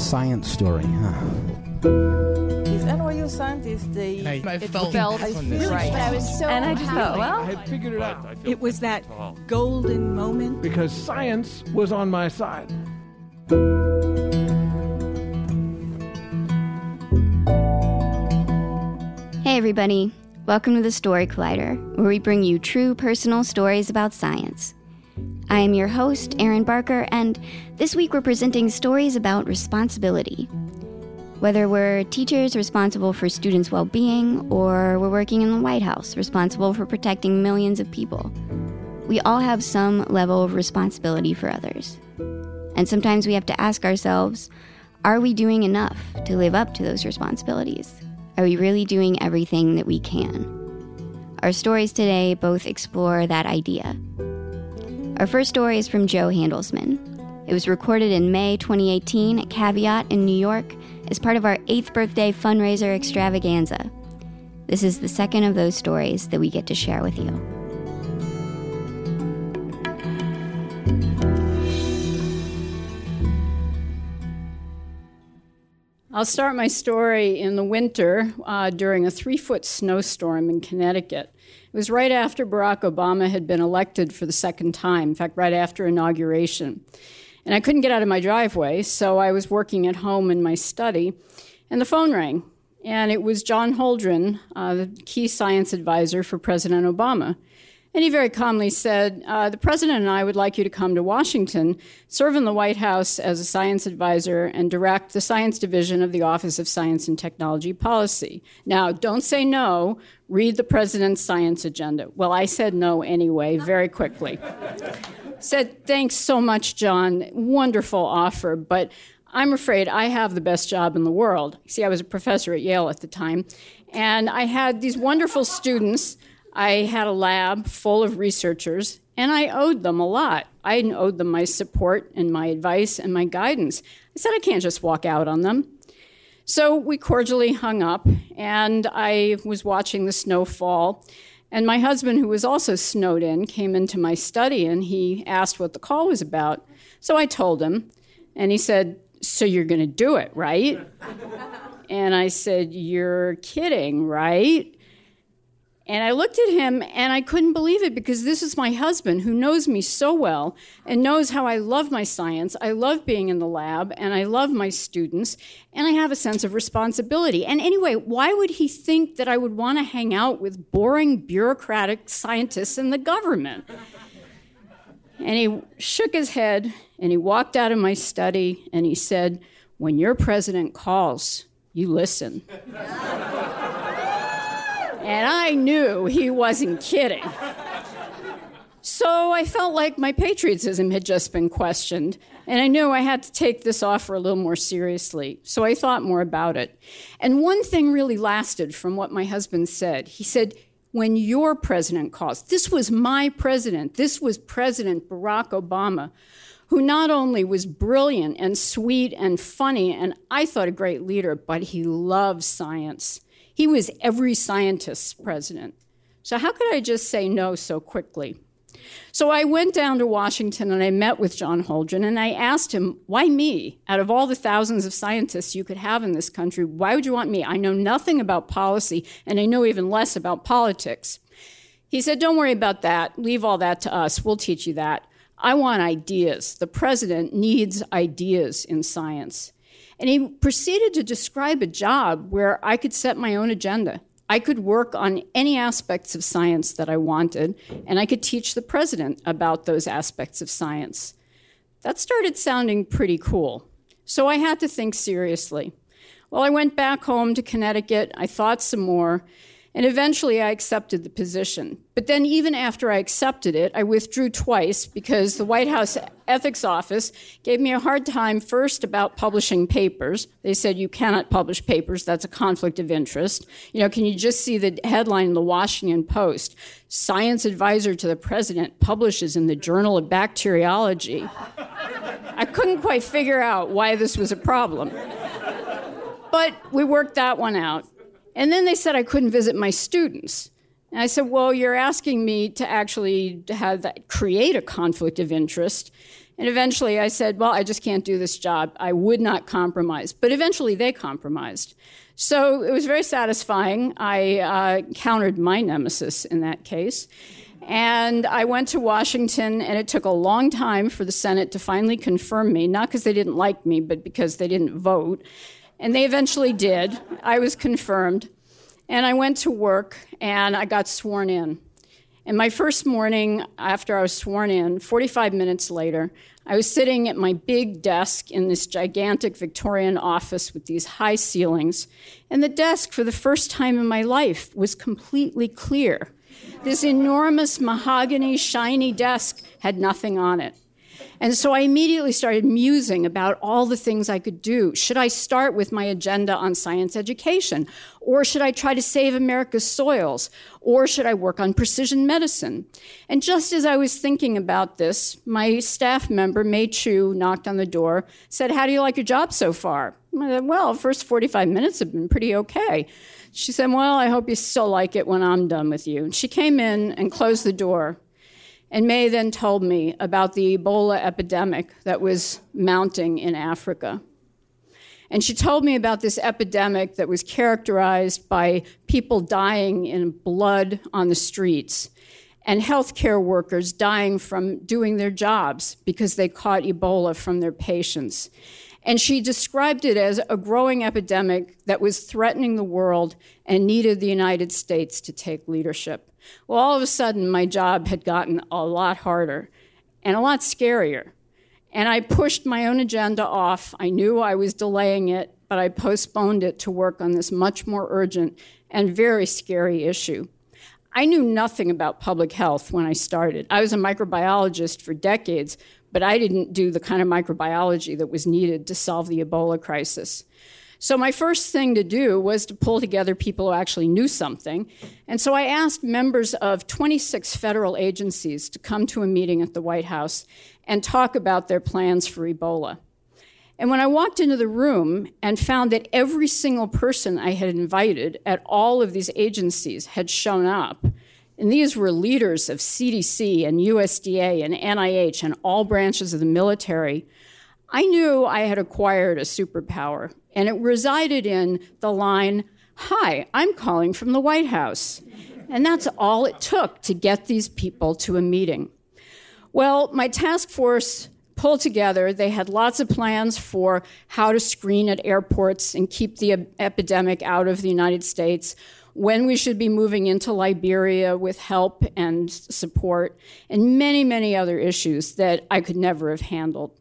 Science story, huh? These NYU scientists, they I, I it felt, felt on right. I was so and I just thought, well, I had figured it out It was that golden moment. because science was on my side. Hey, everybody. Welcome to the Story Collider, where we bring you true personal stories about science. I am your host, Erin Barker, and this week we're presenting stories about responsibility. Whether we're teachers responsible for students' well being, or we're working in the White House responsible for protecting millions of people, we all have some level of responsibility for others. And sometimes we have to ask ourselves are we doing enough to live up to those responsibilities? Are we really doing everything that we can? Our stories today both explore that idea. Our first story is from Jo Handelsman. It was recorded in May 2018 at Caveat in New York as part of our 8th birthday fundraiser extravaganza. This is the second of those stories that we get to share with you. I'll start my story in the winter uh, during a three foot snowstorm in Connecticut. It was right after Barack Obama had been elected for the second time, in fact, right after inauguration. And I couldn't get out of my driveway, so I was working at home in my study, and the phone rang. And it was John Holdren, uh, the key science advisor for President Obama. And he very calmly said, uh, The president and I would like you to come to Washington, serve in the White House as a science advisor, and direct the science division of the Office of Science and Technology Policy. Now, don't say no, read the president's science agenda. Well, I said no anyway, very quickly. said, Thanks so much, John. Wonderful offer, but I'm afraid I have the best job in the world. See, I was a professor at Yale at the time, and I had these wonderful students. I had a lab full of researchers, and I owed them a lot. I owed them my support and my advice and my guidance. I said, I can't just walk out on them. So we cordially hung up, and I was watching the snow fall. And my husband, who was also snowed in, came into my study and he asked what the call was about. So I told him, and he said, So you're going to do it, right? and I said, You're kidding, right? And I looked at him and I couldn't believe it because this is my husband who knows me so well and knows how I love my science. I love being in the lab and I love my students and I have a sense of responsibility. And anyway, why would he think that I would want to hang out with boring bureaucratic scientists in the government? And he shook his head and he walked out of my study and he said, When your president calls, you listen. And I knew he wasn't kidding. So I felt like my patriotism had just been questioned, and I knew I had to take this offer a little more seriously. So I thought more about it. And one thing really lasted from what my husband said. He said, When your president calls, this was my president, this was President Barack Obama, who not only was brilliant and sweet and funny, and I thought a great leader, but he loved science. He was every scientist's president. So, how could I just say no so quickly? So, I went down to Washington and I met with John Holdren and I asked him, why me? Out of all the thousands of scientists you could have in this country, why would you want me? I know nothing about policy and I know even less about politics. He said, Don't worry about that. Leave all that to us. We'll teach you that. I want ideas. The president needs ideas in science. And he proceeded to describe a job where I could set my own agenda. I could work on any aspects of science that I wanted, and I could teach the president about those aspects of science. That started sounding pretty cool. So I had to think seriously. Well, I went back home to Connecticut. I thought some more. And eventually I accepted the position. But then, even after I accepted it, I withdrew twice because the White House Ethics Office gave me a hard time first about publishing papers. They said, You cannot publish papers, that's a conflict of interest. You know, can you just see the headline in the Washington Post? Science advisor to the president publishes in the Journal of Bacteriology. I couldn't quite figure out why this was a problem. But we worked that one out. And then they said I couldn't visit my students. And I said, Well, you're asking me to actually have that, create a conflict of interest. And eventually I said, Well, I just can't do this job. I would not compromise. But eventually they compromised. So it was very satisfying. I uh, countered my nemesis in that case. And I went to Washington, and it took a long time for the Senate to finally confirm me, not because they didn't like me, but because they didn't vote. And they eventually did. I was confirmed. And I went to work and I got sworn in. And my first morning after I was sworn in, 45 minutes later, I was sitting at my big desk in this gigantic Victorian office with these high ceilings. And the desk, for the first time in my life, was completely clear. This enormous mahogany, shiny desk had nothing on it. And so I immediately started musing about all the things I could do. Should I start with my agenda on science education? Or should I try to save America's soils? Or should I work on precision medicine? And just as I was thinking about this, my staff member, Mei Chu, knocked on the door, said, How do you like your job so far? I said, Well, first 45 minutes have been pretty okay. She said, Well, I hope you still like it when I'm done with you. And she came in and closed the door. And May then told me about the Ebola epidemic that was mounting in Africa. And she told me about this epidemic that was characterized by people dying in blood on the streets and healthcare workers dying from doing their jobs because they caught Ebola from their patients. And she described it as a growing epidemic that was threatening the world and needed the United States to take leadership. Well, all of a sudden, my job had gotten a lot harder and a lot scarier. And I pushed my own agenda off. I knew I was delaying it, but I postponed it to work on this much more urgent and very scary issue. I knew nothing about public health when I started. I was a microbiologist for decades, but I didn't do the kind of microbiology that was needed to solve the Ebola crisis. So, my first thing to do was to pull together people who actually knew something. And so I asked members of 26 federal agencies to come to a meeting at the White House and talk about their plans for Ebola. And when I walked into the room and found that every single person I had invited at all of these agencies had shown up, and these were leaders of CDC and USDA and NIH and all branches of the military, I knew I had acquired a superpower and it resided in the line, Hi, I'm calling from the White House. And that's all it took to get these people to a meeting. Well, my task force pulled together. They had lots of plans for how to screen at airports and keep the epidemic out of the United States, when we should be moving into Liberia with help and support, and many, many other issues that I could never have handled.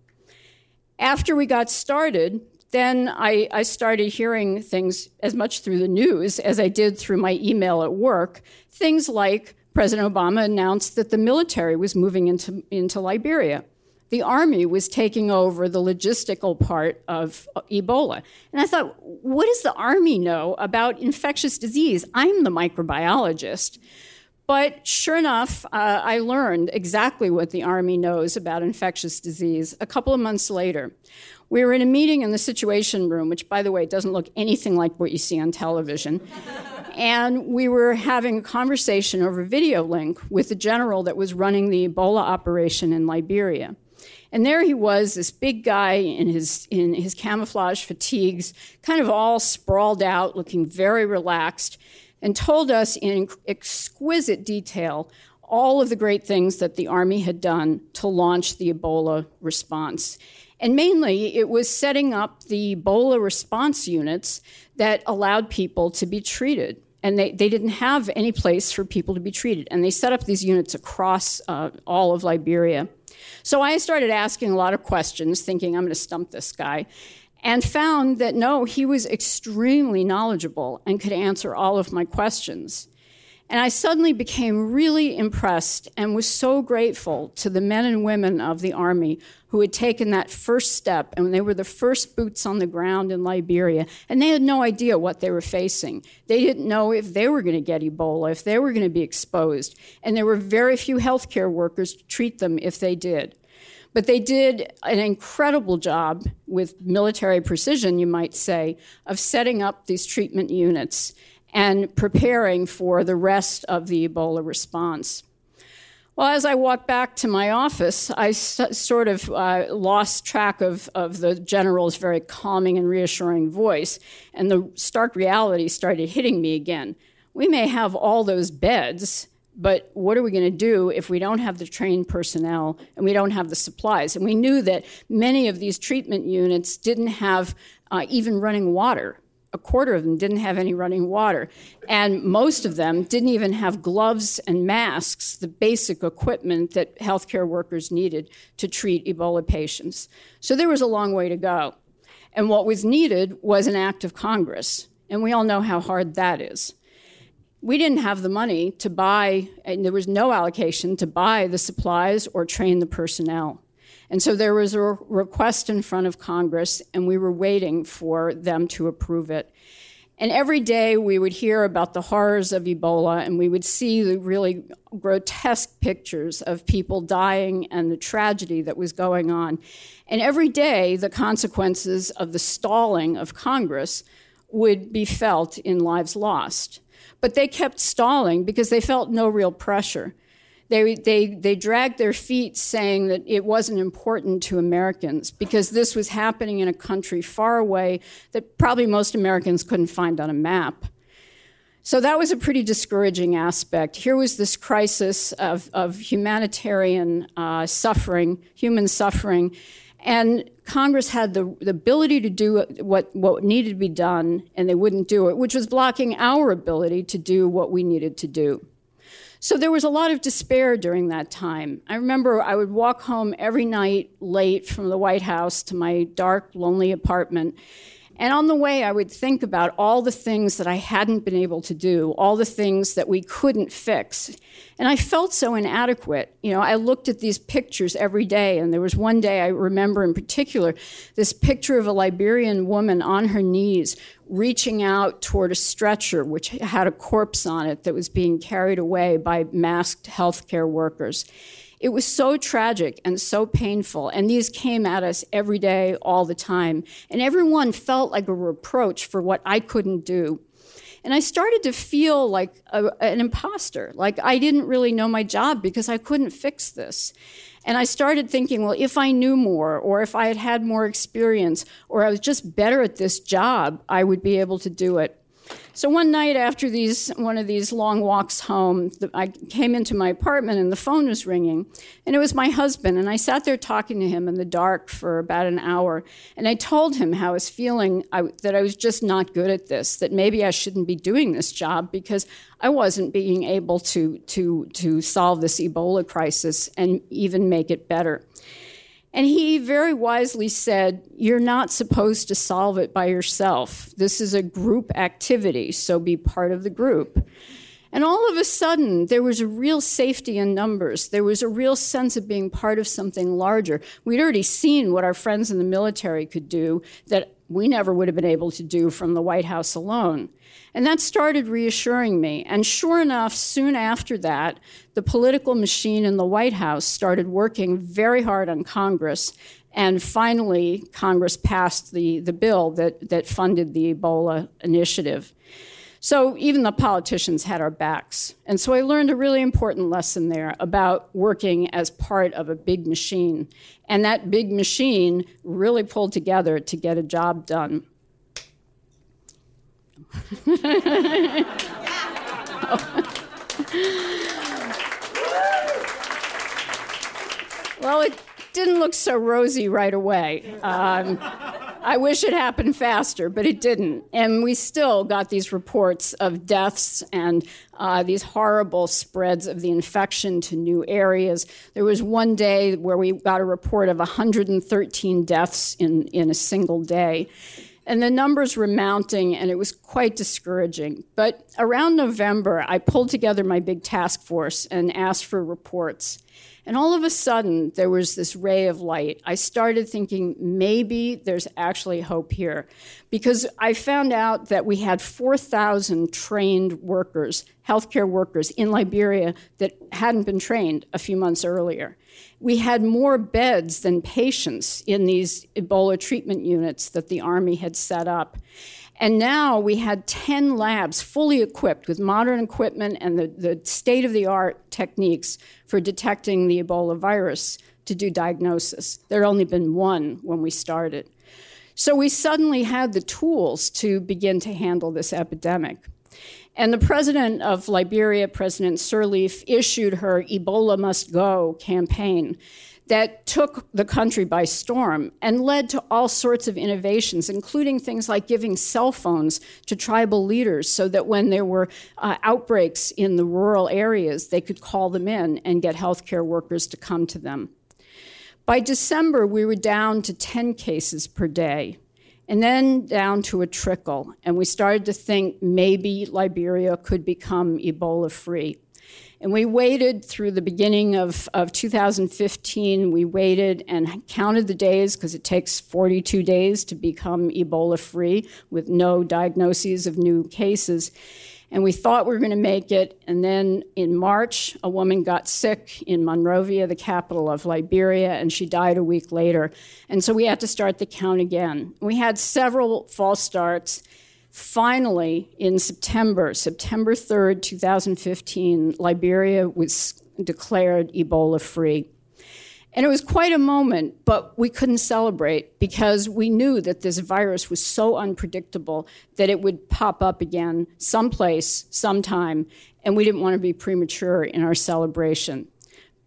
After we got started, then I, I, started hearing things as much through the news as I did through my email at work. Things like President Obama announced that the military was moving into, into Liberia. The army was taking over the logistical part of Ebola. And I thought, what does the army know about infectious disease? I'm the microbiologist. But sure enough, uh, I learned exactly what the Army knows about infectious disease a couple of months later. We were in a meeting in the Situation Room, which, by the way, doesn't look anything like what you see on television. and we were having a conversation over video link with the general that was running the Ebola operation in Liberia. And there he was, this big guy in his, in his camouflage fatigues, kind of all sprawled out, looking very relaxed, and told us in exquisite detail all of the great things that the Army had done to launch the Ebola response. And mainly, it was setting up the Ebola response units that allowed people to be treated. And they, they didn't have any place for people to be treated. And they set up these units across uh, all of Liberia. So I started asking a lot of questions, thinking I'm going to stump this guy, and found that no, he was extremely knowledgeable and could answer all of my questions. And I suddenly became really impressed and was so grateful to the men and women of the Army who had taken that first step and they were the first boots on the ground in Liberia. And they had no idea what they were facing. They didn't know if they were going to get Ebola, if they were going to be exposed. And there were very few healthcare workers to treat them if they did. But they did an incredible job with military precision, you might say, of setting up these treatment units and preparing for the rest of the Ebola response. Well, as I walked back to my office, I s- sort of uh, lost track of, of the general's very calming and reassuring voice, and the stark reality started hitting me again. We may have all those beds, but what are we going to do if we don't have the trained personnel and we don't have the supplies? And we knew that many of these treatment units didn't have uh, even running water a quarter of them didn't have any running water. And most of them didn't even have gloves and masks, the basic equipment that healthcare workers needed to treat Ebola patients. So there was a long way to go. And what was needed was an act of Congress. And we all know how hard that is. We didn't have the money to buy, and there was no allocation to buy the supplies or train the personnel. And so there was a request in front of Congress, and we were waiting for them to approve it. And every day we would hear about the horrors of Ebola, and we would see the really grotesque pictures of people dying and the tragedy that was going on. And every day, the consequences of the stalling of Congress would be felt in lives lost. But they kept stalling because they felt no real pressure they, they, they dragged their feet saying that it wasn't important to Americans because this was happening in a country far away that probably most Americans couldn't find on a map. So that was a pretty discouraging aspect. Here was this crisis of, of humanitarian uh, suffering, human suffering, and Congress had the, the ability to do what, what needed to be done, and they wouldn't do it, which was blocking our ability to do what we needed to do. So there was a lot of despair during that time. I remember I would walk home every night late from the White House to my dark, lonely apartment. And on the way, I would think about all the things that I hadn't been able to do, all the things that we couldn't fix. And I felt so inadequate. You know, I looked at these pictures every day, and there was one day I remember in particular this picture of a Liberian woman on her knees reaching out toward a stretcher which had a corpse on it that was being carried away by masked healthcare workers. It was so tragic and so painful, and these came at us every day, all the time. And everyone felt like a reproach for what I couldn't do. And I started to feel like a, an imposter, like I didn't really know my job because I couldn't fix this. And I started thinking, well, if I knew more, or if I had had more experience, or I was just better at this job, I would be able to do it. So one night after these one of these long walks home, the, I came into my apartment and the phone was ringing, and it was my husband. And I sat there talking to him in the dark for about an hour, and I told him how I was feeling I, that I was just not good at this, that maybe I shouldn't be doing this job because I wasn't being able to to to solve this Ebola crisis and even make it better. And he very wisely said, You're not supposed to solve it by yourself. This is a group activity, so be part of the group. And all of a sudden, there was a real safety in numbers. There was a real sense of being part of something larger. We'd already seen what our friends in the military could do that we never would have been able to do from the White House alone. And that started reassuring me. And sure enough, soon after that, the political machine in the White House started working very hard on Congress. And finally, Congress passed the, the bill that, that funded the Ebola initiative. So even the politicians had our backs. And so I learned a really important lesson there about working as part of a big machine. And that big machine really pulled together to get a job done. well, it didn't look so rosy right away. Um, I wish it happened faster, but it didn't. And we still got these reports of deaths and uh, these horrible spreads of the infection to new areas. There was one day where we got a report of 113 deaths in, in a single day. And the numbers were mounting, and it was quite discouraging. But around November, I pulled together my big task force and asked for reports. And all of a sudden, there was this ray of light. I started thinking maybe there's actually hope here. Because I found out that we had 4,000 trained workers, healthcare workers in Liberia that hadn't been trained a few months earlier. We had more beds than patients in these Ebola treatment units that the Army had set up. And now we had 10 labs fully equipped with modern equipment and the, the state of the art techniques for detecting the Ebola virus to do diagnosis. There had only been one when we started. So we suddenly had the tools to begin to handle this epidemic. And the president of Liberia, President Sirleaf, issued her Ebola Must Go campaign that took the country by storm and led to all sorts of innovations, including things like giving cell phones to tribal leaders so that when there were uh, outbreaks in the rural areas, they could call them in and get healthcare workers to come to them. By December, we were down to 10 cases per day, and then down to a trickle. And we started to think maybe Liberia could become Ebola free. And we waited through the beginning of, of 2015. We waited and counted the days because it takes 42 days to become Ebola free with no diagnoses of new cases. And we thought we were going to make it. And then in March, a woman got sick in Monrovia, the capital of Liberia, and she died a week later. And so we had to start the count again. We had several false starts. Finally, in September, September 3rd, 2015, Liberia was declared Ebola free. And it was quite a moment, but we couldn't celebrate because we knew that this virus was so unpredictable that it would pop up again someplace, sometime, and we didn't want to be premature in our celebration.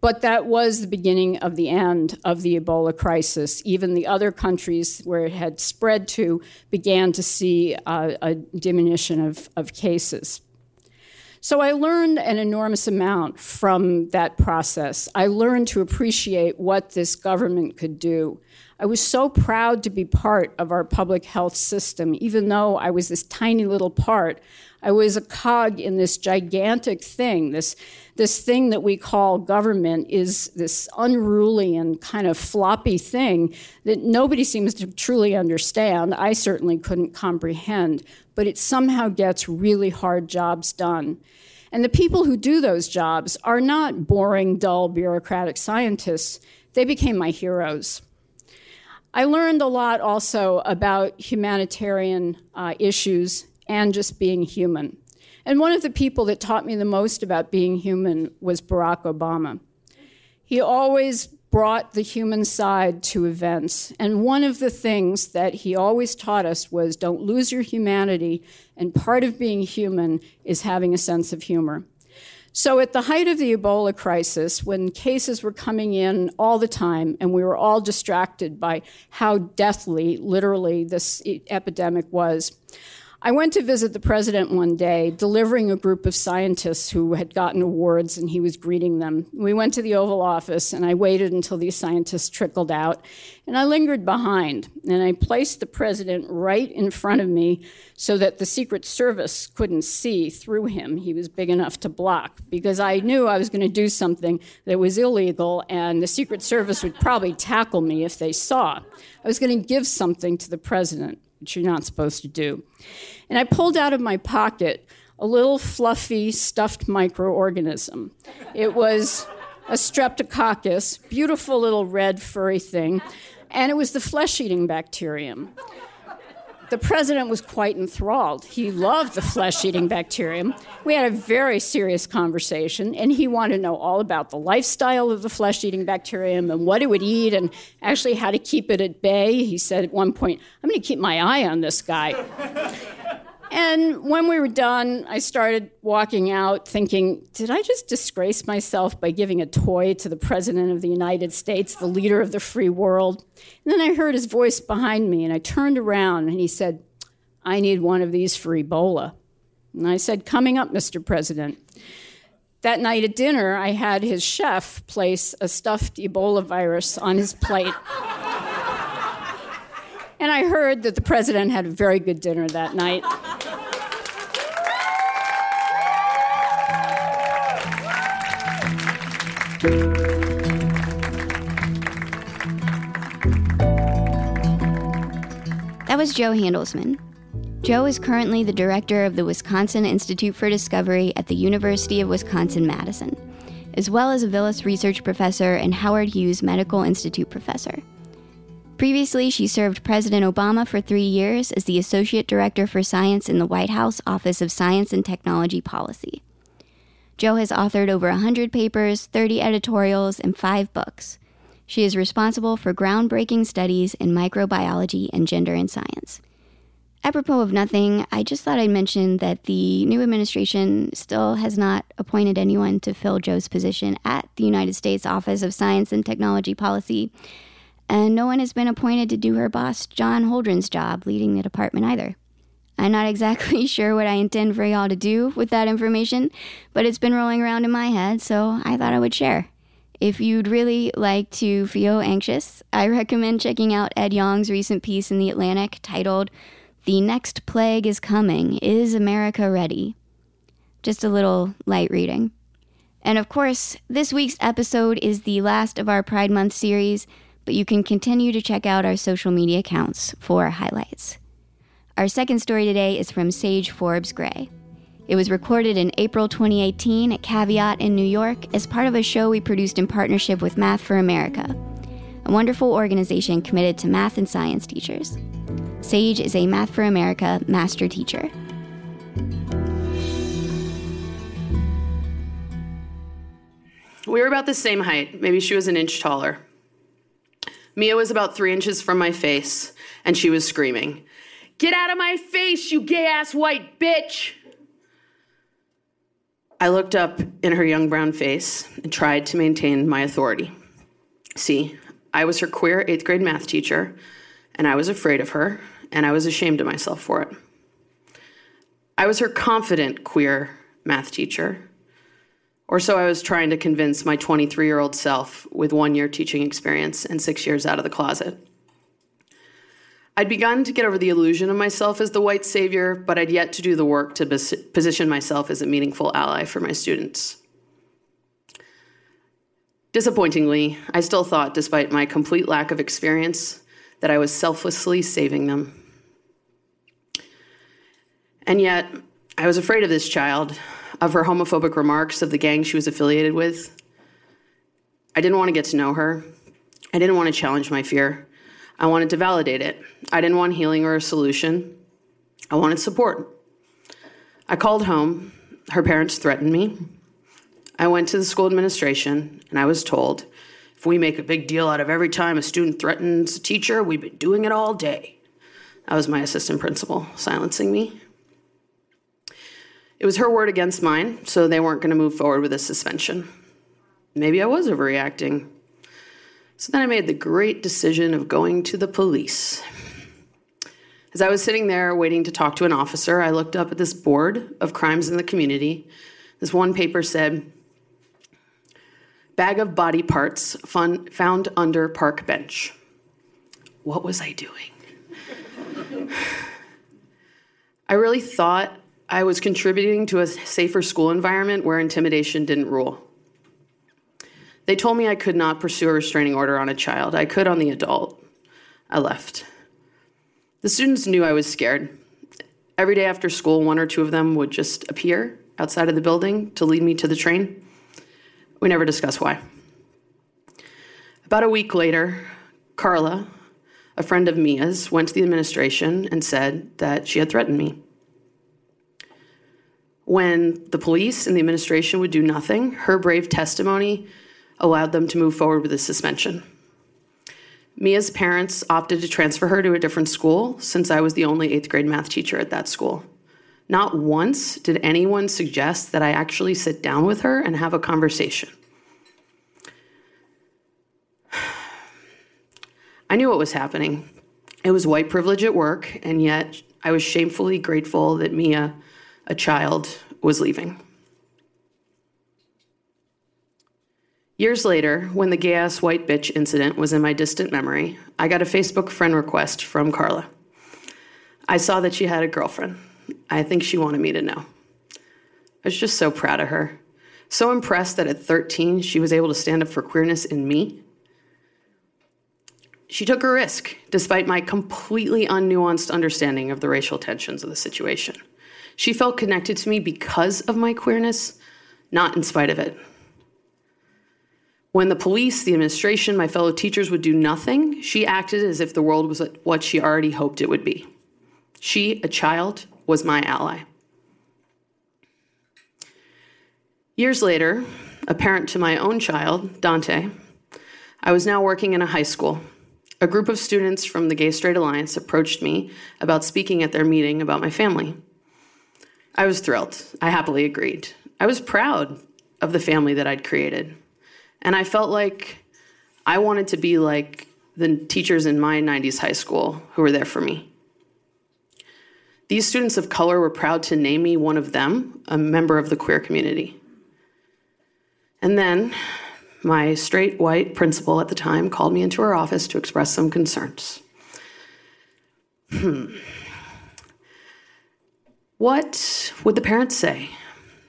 But that was the beginning of the end of the Ebola crisis. Even the other countries where it had spread to began to see uh, a diminution of, of cases. So I learned an enormous amount from that process. I learned to appreciate what this government could do. I was so proud to be part of our public health system, even though I was this tiny little part. I was a cog in this gigantic thing. This, this thing that we call government is this unruly and kind of floppy thing that nobody seems to truly understand. I certainly couldn't comprehend, but it somehow gets really hard jobs done. And the people who do those jobs are not boring, dull, bureaucratic scientists. They became my heroes. I learned a lot also about humanitarian uh, issues and just being human. And one of the people that taught me the most about being human was Barack Obama. He always brought the human side to events. And one of the things that he always taught us was don't lose your humanity. And part of being human is having a sense of humor. So, at the height of the Ebola crisis, when cases were coming in all the time and we were all distracted by how deathly, literally, this epidemic was, I went to visit the president one day, delivering a group of scientists who had gotten awards, and he was greeting them. We went to the Oval Office, and I waited until these scientists trickled out, and I lingered behind, and I placed the president right in front of me so that the Secret Service couldn't see through him. He was big enough to block, because I knew I was going to do something that was illegal, and the Secret Service would probably tackle me if they saw. I was going to give something to the president which you're not supposed to do. And I pulled out of my pocket a little fluffy stuffed microorganism. It was a streptococcus, beautiful little red furry thing, and it was the flesh eating bacterium the president was quite enthralled. He loved the flesh eating bacterium. We had a very serious conversation, and he wanted to know all about the lifestyle of the flesh eating bacterium and what it would eat and actually how to keep it at bay. He said at one point, I'm going to keep my eye on this guy. And when we were done, I started walking out thinking, did I just disgrace myself by giving a toy to the President of the United States, the leader of the free world? And then I heard his voice behind me, and I turned around and he said, I need one of these for Ebola. And I said, Coming up, Mr. President. That night at dinner, I had his chef place a stuffed Ebola virus on his plate. and I heard that the president had a very good dinner that night. That was Jo Handelsman. Jo is currently the director of the Wisconsin Institute for Discovery at the University of Wisconsin Madison, as well as a Vilas Research Professor and Howard Hughes Medical Institute Professor. Previously, she served President Obama for three years as the Associate Director for Science in the White House Office of Science and Technology Policy. Jo has authored over 100 papers, 30 editorials, and five books. She is responsible for groundbreaking studies in microbiology and gender in science. Apropos of nothing, I just thought I'd mention that the new administration still has not appointed anyone to fill Jo's position at the United States Office of Science and Technology Policy, and no one has been appointed to do her boss, John Holdren's job leading the department either. I'm not exactly sure what I intend for y'all to do with that information, but it's been rolling around in my head, so I thought I would share. If you'd really like to feel anxious, I recommend checking out Ed Yong's recent piece in The Atlantic titled the next plague is coming. Is America ready? Just a little light reading. And of course, this week's episode is the last of our Pride Month series, but you can continue to check out our social media accounts for highlights. Our second story today is from Sage Forbes Gray. It was recorded in April 2018 at Caveat in New York as part of a show we produced in partnership with Math for America, a wonderful organization committed to math and science teachers. Sage is a Math for America master teacher. We were about the same height. Maybe she was an inch taller. Mia was about three inches from my face, and she was screaming, Get out of my face, you gay ass white bitch! I looked up in her young brown face and tried to maintain my authority. See, I was her queer eighth grade math teacher, and I was afraid of her, and I was ashamed of myself for it. I was her confident queer math teacher, or so I was trying to convince my 23 year old self with one year teaching experience and six years out of the closet. I'd begun to get over the illusion of myself as the white savior, but I'd yet to do the work to position myself as a meaningful ally for my students. Disappointingly, I still thought, despite my complete lack of experience, that I was selflessly saving them. And yet, I was afraid of this child, of her homophobic remarks, of the gang she was affiliated with. I didn't want to get to know her. I didn't want to challenge my fear. I wanted to validate it. I didn't want healing or a solution. I wanted support. I called home. Her parents threatened me. I went to the school administration and I was told if we make a big deal out of every time a student threatens a teacher, we've been doing it all day. That was my assistant principal silencing me. It was her word against mine, so they weren't going to move forward with a suspension. Maybe I was overreacting. So then I made the great decision of going to the police. As I was sitting there waiting to talk to an officer, I looked up at this board of crimes in the community. This one paper said, Bag of body parts fun, found under park bench. What was I doing? I really thought I was contributing to a safer school environment where intimidation didn't rule. They told me I could not pursue a restraining order on a child. I could on the adult. I left. The students knew I was scared. Every day after school, one or two of them would just appear outside of the building to lead me to the train. We never discussed why. About a week later, Carla, a friend of Mia's, went to the administration and said that she had threatened me. When the police and the administration would do nothing, her brave testimony allowed them to move forward with the suspension. Mia's parents opted to transfer her to a different school since I was the only eighth grade math teacher at that school. Not once did anyone suggest that I actually sit down with her and have a conversation. I knew what was happening. It was white privilege at work, and yet I was shamefully grateful that Mia, a child, was leaving. Years later, when the gay ass white bitch incident was in my distant memory, I got a Facebook friend request from Carla. I saw that she had a girlfriend. I think she wanted me to know. I was just so proud of her. So impressed that at 13, she was able to stand up for queerness in me. She took a risk, despite my completely unnuanced understanding of the racial tensions of the situation. She felt connected to me because of my queerness, not in spite of it. When the police, the administration, my fellow teachers would do nothing, she acted as if the world was what she already hoped it would be. She, a child, was my ally. Years later, a parent to my own child, Dante, I was now working in a high school. A group of students from the Gay Straight Alliance approached me about speaking at their meeting about my family. I was thrilled. I happily agreed. I was proud of the family that I'd created. And I felt like I wanted to be like the teachers in my 90s high school who were there for me. These students of color were proud to name me one of them, a member of the queer community. And then my straight white principal at the time called me into her office to express some concerns. Hmm. What would the parents say?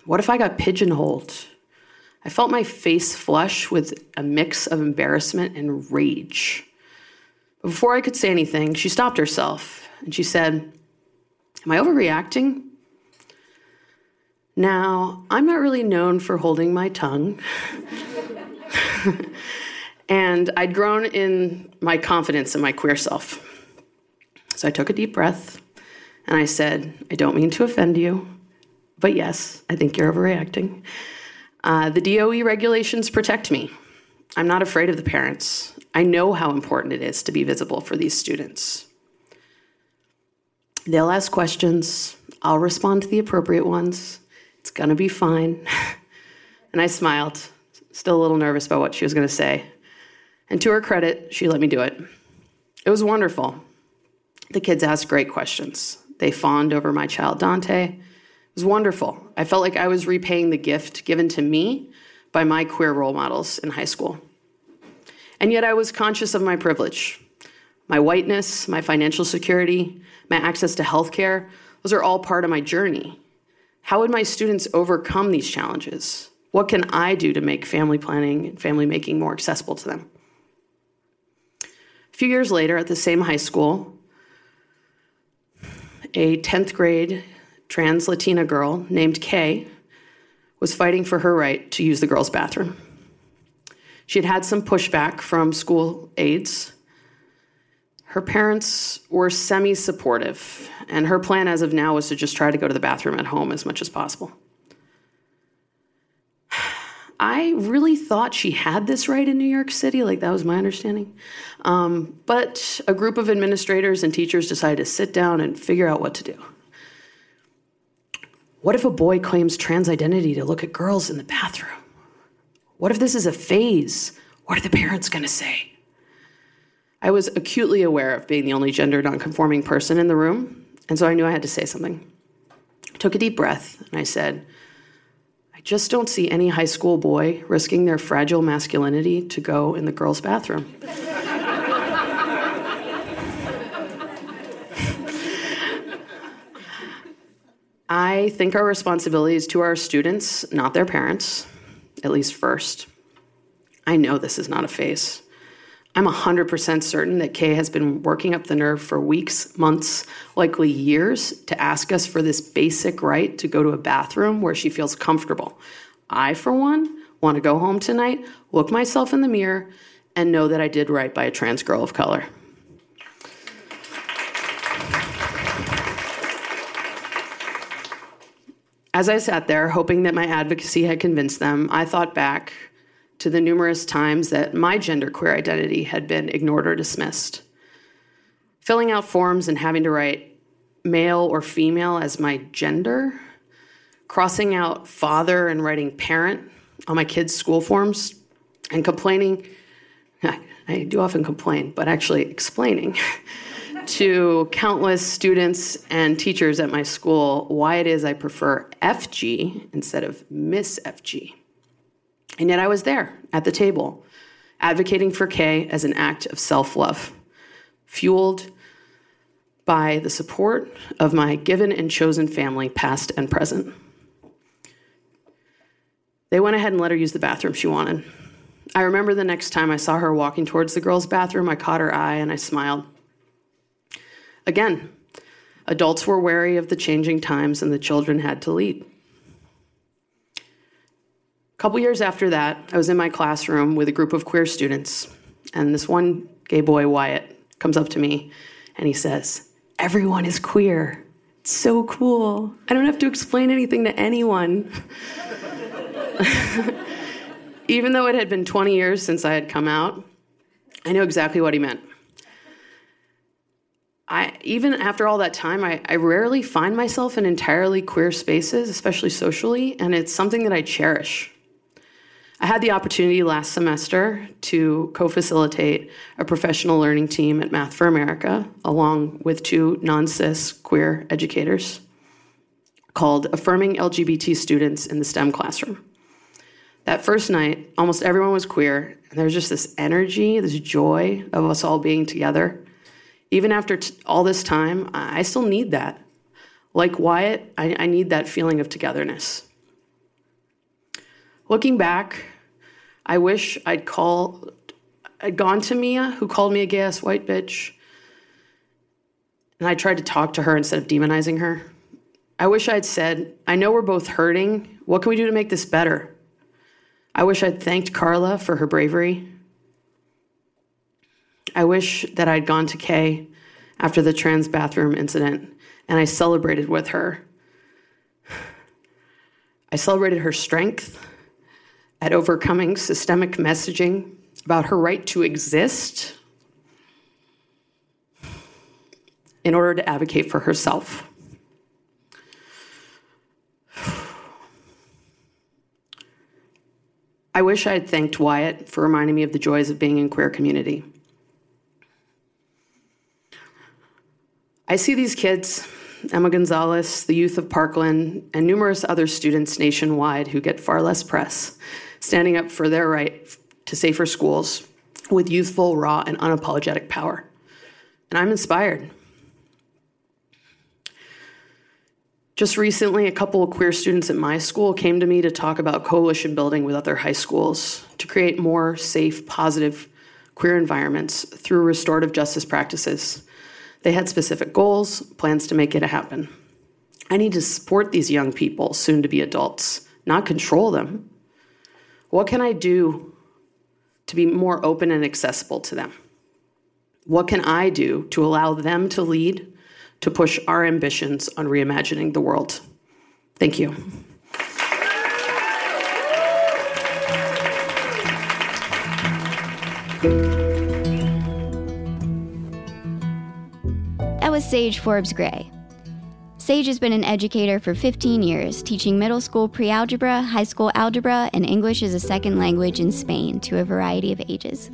What if I got pigeonholed? I felt my face flush with a mix of embarrassment and rage. Before I could say anything, she stopped herself and she said, Am I overreacting? Now, I'm not really known for holding my tongue. and I'd grown in my confidence in my queer self. So I took a deep breath and I said, I don't mean to offend you, but yes, I think you're overreacting. Uh, the DOE regulations protect me. I'm not afraid of the parents. I know how important it is to be visible for these students. They'll ask questions, I'll respond to the appropriate ones. It's gonna be fine. and I smiled, still a little nervous about what she was gonna say. And to her credit, she let me do it. It was wonderful. The kids asked great questions. They fawned over my child Dante was wonderful. I felt like I was repaying the gift given to me by my queer role models in high school. And yet I was conscious of my privilege. My whiteness, my financial security, my access to healthcare, those are all part of my journey. How would my students overcome these challenges? What can I do to make family planning and family making more accessible to them? A few years later, at the same high school, a 10th grade trans Latina girl named Kay was fighting for her right to use the girls' bathroom. She had had some pushback from school aides. Her parents were semi supportive, and her plan as of now was to just try to go to the bathroom at home as much as possible. I really thought she had this right in New York City, like that was my understanding. Um, but a group of administrators and teachers decided to sit down and figure out what to do. What if a boy claims trans identity to look at girls in the bathroom? What if this is a phase? What are the parents going to say? I was acutely aware of being the only gender nonconforming person in the room, and so I knew I had to say something. I took a deep breath and I said, I just don't see any high school boy risking their fragile masculinity to go in the girls' bathroom. I think our responsibility is to our students, not their parents, at least first. I know this is not a phase. I'm 100% certain that Kay has been working up the nerve for weeks, months, likely years to ask us for this basic right to go to a bathroom where she feels comfortable. I, for one, want to go home tonight, look myself in the mirror, and know that I did right by a trans girl of color. As I sat there, hoping that my advocacy had convinced them, I thought back to the numerous times that my genderqueer identity had been ignored or dismissed. Filling out forms and having to write, male or female as my gender, crossing out father and writing parent on my kids' school forms, and complaining. I do often complain, but actually explaining to countless students and teachers at my school why it is I prefer FG instead of Miss FG. And yet I was there at the table, advocating for Kay as an act of self love, fueled by the support of my given and chosen family, past and present. They went ahead and let her use the bathroom she wanted. I remember the next time I saw her walking towards the girls' bathroom, I caught her eye and I smiled. Again, adults were wary of the changing times and the children had to lead. A couple years after that, I was in my classroom with a group of queer students, and this one gay boy, Wyatt, comes up to me and he says, Everyone is queer. It's so cool. I don't have to explain anything to anyone. Even though it had been 20 years since I had come out, I knew exactly what he meant. I, even after all that time, I, I rarely find myself in entirely queer spaces, especially socially, and it's something that I cherish. I had the opportunity last semester to co facilitate a professional learning team at Math for America, along with two non cis queer educators, called Affirming LGBT Students in the STEM Classroom. That first night, almost everyone was queer, and there was just this energy, this joy of us all being together. Even after t- all this time, I still need that. Like Wyatt, I, I need that feeling of togetherness. Looking back, I wish I'd call, I'd gone to Mia, who called me a gay ass white bitch, and I tried to talk to her instead of demonizing her. I wish I'd said, I know we're both hurting. What can we do to make this better? I wish I'd thanked Carla for her bravery. I wish that I'd gone to Kay after the trans bathroom incident and I celebrated with her. I celebrated her strength at overcoming systemic messaging about her right to exist in order to advocate for herself. I wish I had thanked Wyatt for reminding me of the joys of being in queer community. I see these kids, Emma Gonzalez, the youth of Parkland, and numerous other students nationwide who get far less press, standing up for their right to safer schools with youthful, raw, and unapologetic power. And I'm inspired. Just recently, a couple of queer students at my school came to me to talk about coalition building with other high schools to create more safe, positive queer environments through restorative justice practices. They had specific goals, plans to make it happen. I need to support these young people, soon to be adults, not control them. What can I do to be more open and accessible to them? What can I do to allow them to lead to push our ambitions on reimagining the world. Thank you. That was Sage Forbes Gray. Sage has been an educator for 15 years, teaching middle school pre algebra, high school algebra, and English as a second language in Spain to a variety of ages.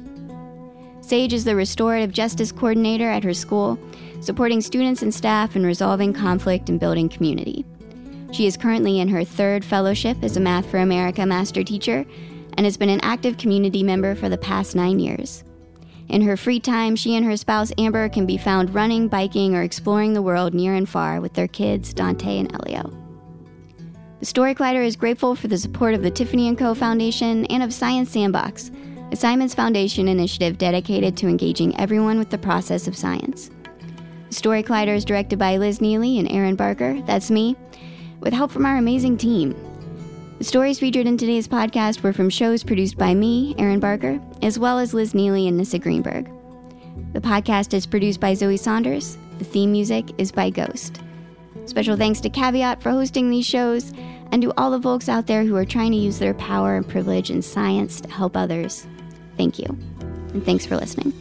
Sage is the restorative justice coordinator at her school supporting students and staff in resolving conflict and building community. She is currently in her third fellowship as a Math for America master teacher and has been an active community member for the past nine years. In her free time, she and her spouse Amber can be found running, biking, or exploring the world near and far with their kids, Dante and Elio. The Story Collider is grateful for the support of the Tiffany & Co. Foundation and of Science Sandbox, a Simons Foundation initiative dedicated to engaging everyone with the process of science. The Story Collider is directed by Liz Neely and Erin Barker, that's me, with help from our amazing team. The stories featured in today's podcast were from shows produced by me, Erin Barker, as well as Liz Neely and Nissa Greenberg. The podcast is produced by Zoe Saunders. The theme music is by Ghost. Special thanks to Caveat for hosting these shows, and to all the folks out there who are trying to use their power and privilege in science to help others. Thank you, and thanks for listening.